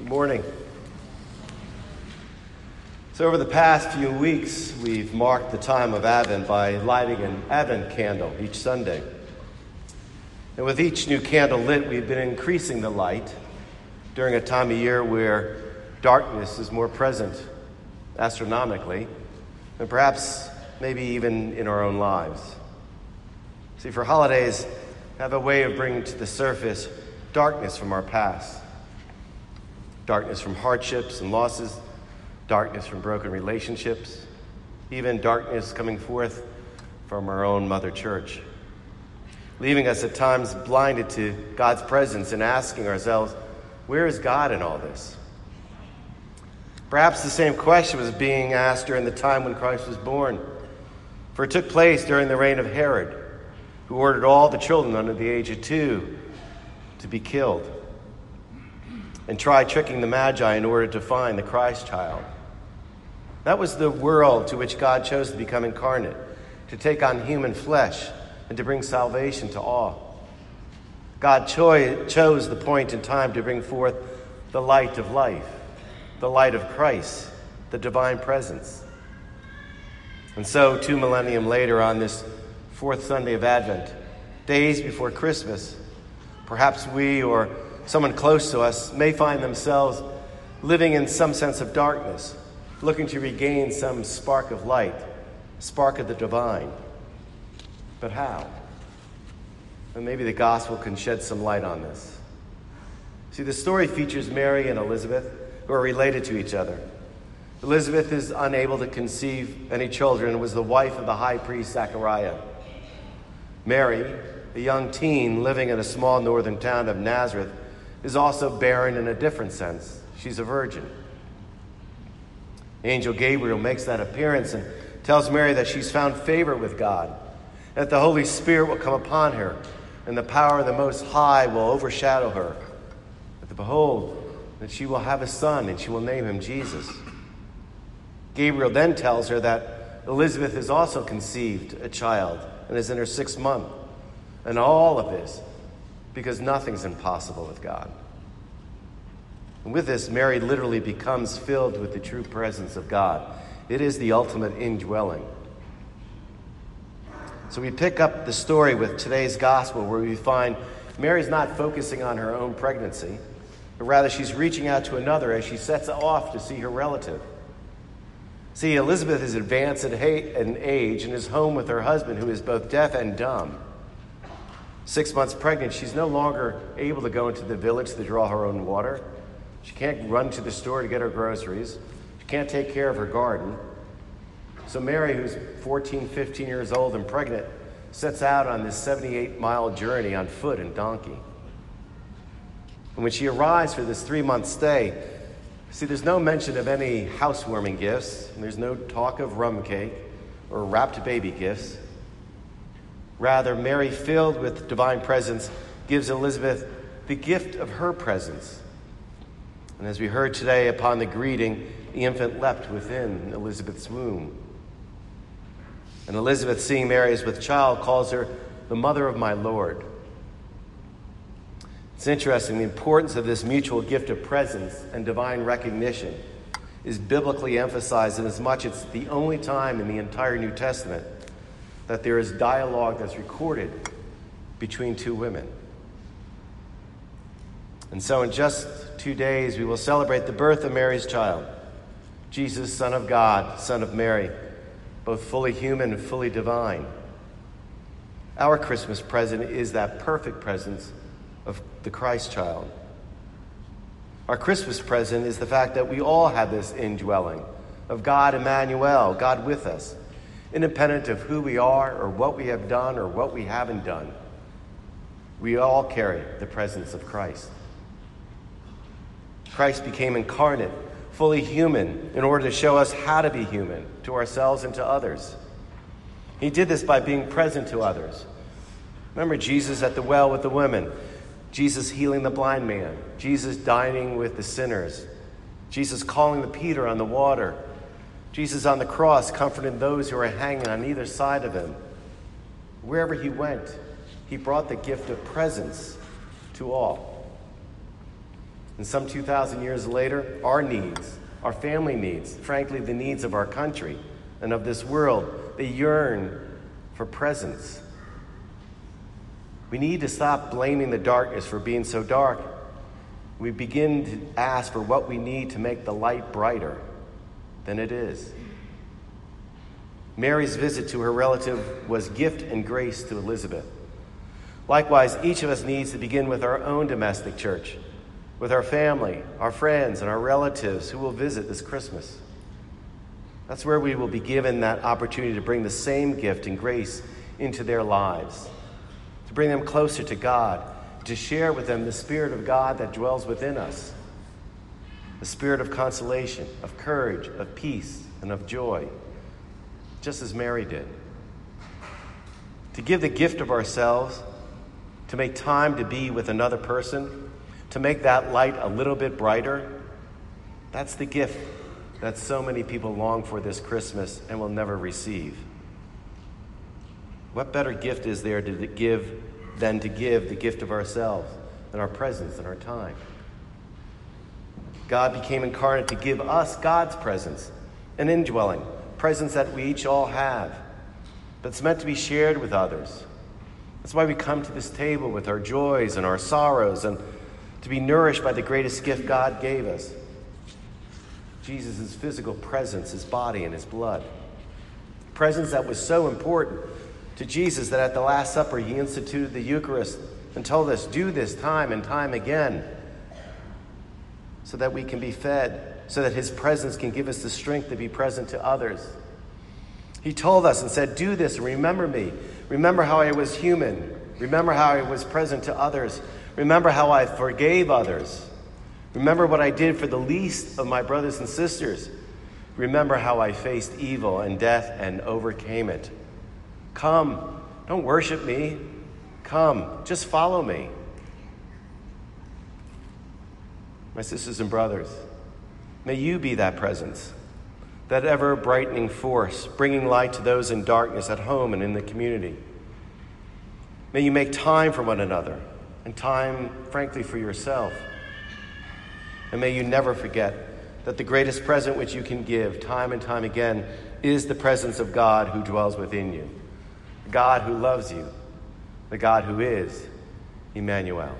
Good morning. So, over the past few weeks, we've marked the time of Advent by lighting an Advent candle each Sunday. And with each new candle lit, we've been increasing the light during a time of year where darkness is more present astronomically, and perhaps maybe even in our own lives. See, for holidays have a way of bringing to the surface darkness from our past darkness from hardships and losses, darkness from broken relationships, even darkness coming forth from our own mother church, leaving us at times blinded to God's presence and asking ourselves, where is God in all this? Perhaps the same question was being asked during the time when Christ was born, for it took place during the reign of Herod, who ordered all the children under the age of two to be killed and try tricking the Magi in order to find the Christ child. That was the world to which God chose to become incarnate, to take on human flesh, and to bring salvation to all. God cho- chose the point in time to bring forth the light of life, the light of Christ, the divine presence. And so, two millennium later, on this fourth Sunday of Advent, days before Christmas, perhaps we or someone close to us may find themselves living in some sense of darkness, looking to regain some spark of light, spark of the divine. But how? And maybe the gospel can shed some light on this. See, the story features Mary and Elizabeth, who are related to each other. Elizabeth is unable to conceive any children and was the wife of the high priest Zachariah. Mary, a young teen living in a small northern town of Nazareth, is also barren in a different sense. She's a virgin. Angel Gabriel makes that appearance and tells Mary that she's found favor with God, that the Holy Spirit will come upon her, and the power of the Most High will overshadow her. But behold, that she will have a son, and she will name him Jesus. Gabriel then tells her that Elizabeth has also conceived a child and is in her sixth month. And all of this because nothing's impossible with God. And with this, Mary literally becomes filled with the true presence of God. It is the ultimate indwelling. So we pick up the story with today's gospel where we find Mary's not focusing on her own pregnancy, but rather she's reaching out to another as she sets off to see her relative. See, Elizabeth is advanced in age and is home with her husband, who is both deaf and dumb six months pregnant, she's no longer able to go into the village to draw her own water. She can't run to the store to get her groceries. She can't take care of her garden. So Mary, who's 14, 15 years old and pregnant, sets out on this 78 mile journey on foot and donkey. And when she arrives for this three month stay, see, there's no mention of any housewarming gifts, and there's no talk of rum cake or wrapped baby gifts. Rather, Mary, filled with divine presence, gives Elizabeth the gift of her presence. And as we heard today upon the greeting, the infant leapt within Elizabeth's womb. And Elizabeth, seeing Mary as with child, calls her the mother of my Lord. It's interesting, the importance of this mutual gift of presence and divine recognition is biblically emphasized in as much as it's the only time in the entire New Testament that there is dialogue that's recorded between two women. And so, in just two days, we will celebrate the birth of Mary's child, Jesus, Son of God, Son of Mary, both fully human and fully divine. Our Christmas present is that perfect presence of the Christ child. Our Christmas present is the fact that we all have this indwelling of God Emmanuel, God with us independent of who we are or what we have done or what we haven't done. We all carry the presence of Christ. Christ became incarnate, fully human, in order to show us how to be human to ourselves and to others. He did this by being present to others. Remember Jesus at the well with the women, Jesus healing the blind man, Jesus dining with the sinners, Jesus calling the Peter on the water, Jesus on the cross comforted those who were hanging on either side of him. Wherever he went, he brought the gift of presence to all. And some 2,000 years later, our needs, our family needs, frankly, the needs of our country and of this world, they yearn for presence. We need to stop blaming the darkness for being so dark. We begin to ask for what we need to make the light brighter than it is. Mary's visit to her relative was gift and grace to Elizabeth. Likewise, each of us needs to begin with our own domestic church, with our family, our friends, and our relatives who will visit this Christmas. That's where we will be given that opportunity to bring the same gift and grace into their lives, to bring them closer to God, to share with them the Spirit of God that dwells within us the spirit of consolation, of courage, of peace, and of joy, just as Mary did. To give the gift of ourselves to make time to be with another person, to make that light a little bit brighter, that's the gift that so many people long for this Christmas and will never receive. What better gift is there to give than to give the gift of ourselves and our presence and our time? God became incarnate to give us God's presence, an indwelling, presence that we each all have, but it's meant to be shared with others. That's why we come to this table with our joys and our sorrows and to be nourished by the greatest gift God gave us Jesus' physical presence, his body, and his blood. Presence that was so important to Jesus that at the Last Supper he instituted the Eucharist and told us, do this time and time again so that we can be fed, so that his presence can give us the strength to be present to others. He told us and said, Do this and remember me. Remember how I was human. Remember how I was present to others. Remember how I forgave others. Remember what I did for the least of my brothers and sisters. Remember how I faced evil and death and overcame it. Come, don't worship me. Come, just follow me. My sisters and brothers, may you be that presence that ever brightening force, bringing light to those in darkness at home and in the community. May you make time for one another and time, frankly, for yourself. And may you never forget that the greatest present which you can give, time and time again, is the presence of God who dwells within you, the God who loves you, the God who is Emmanuel.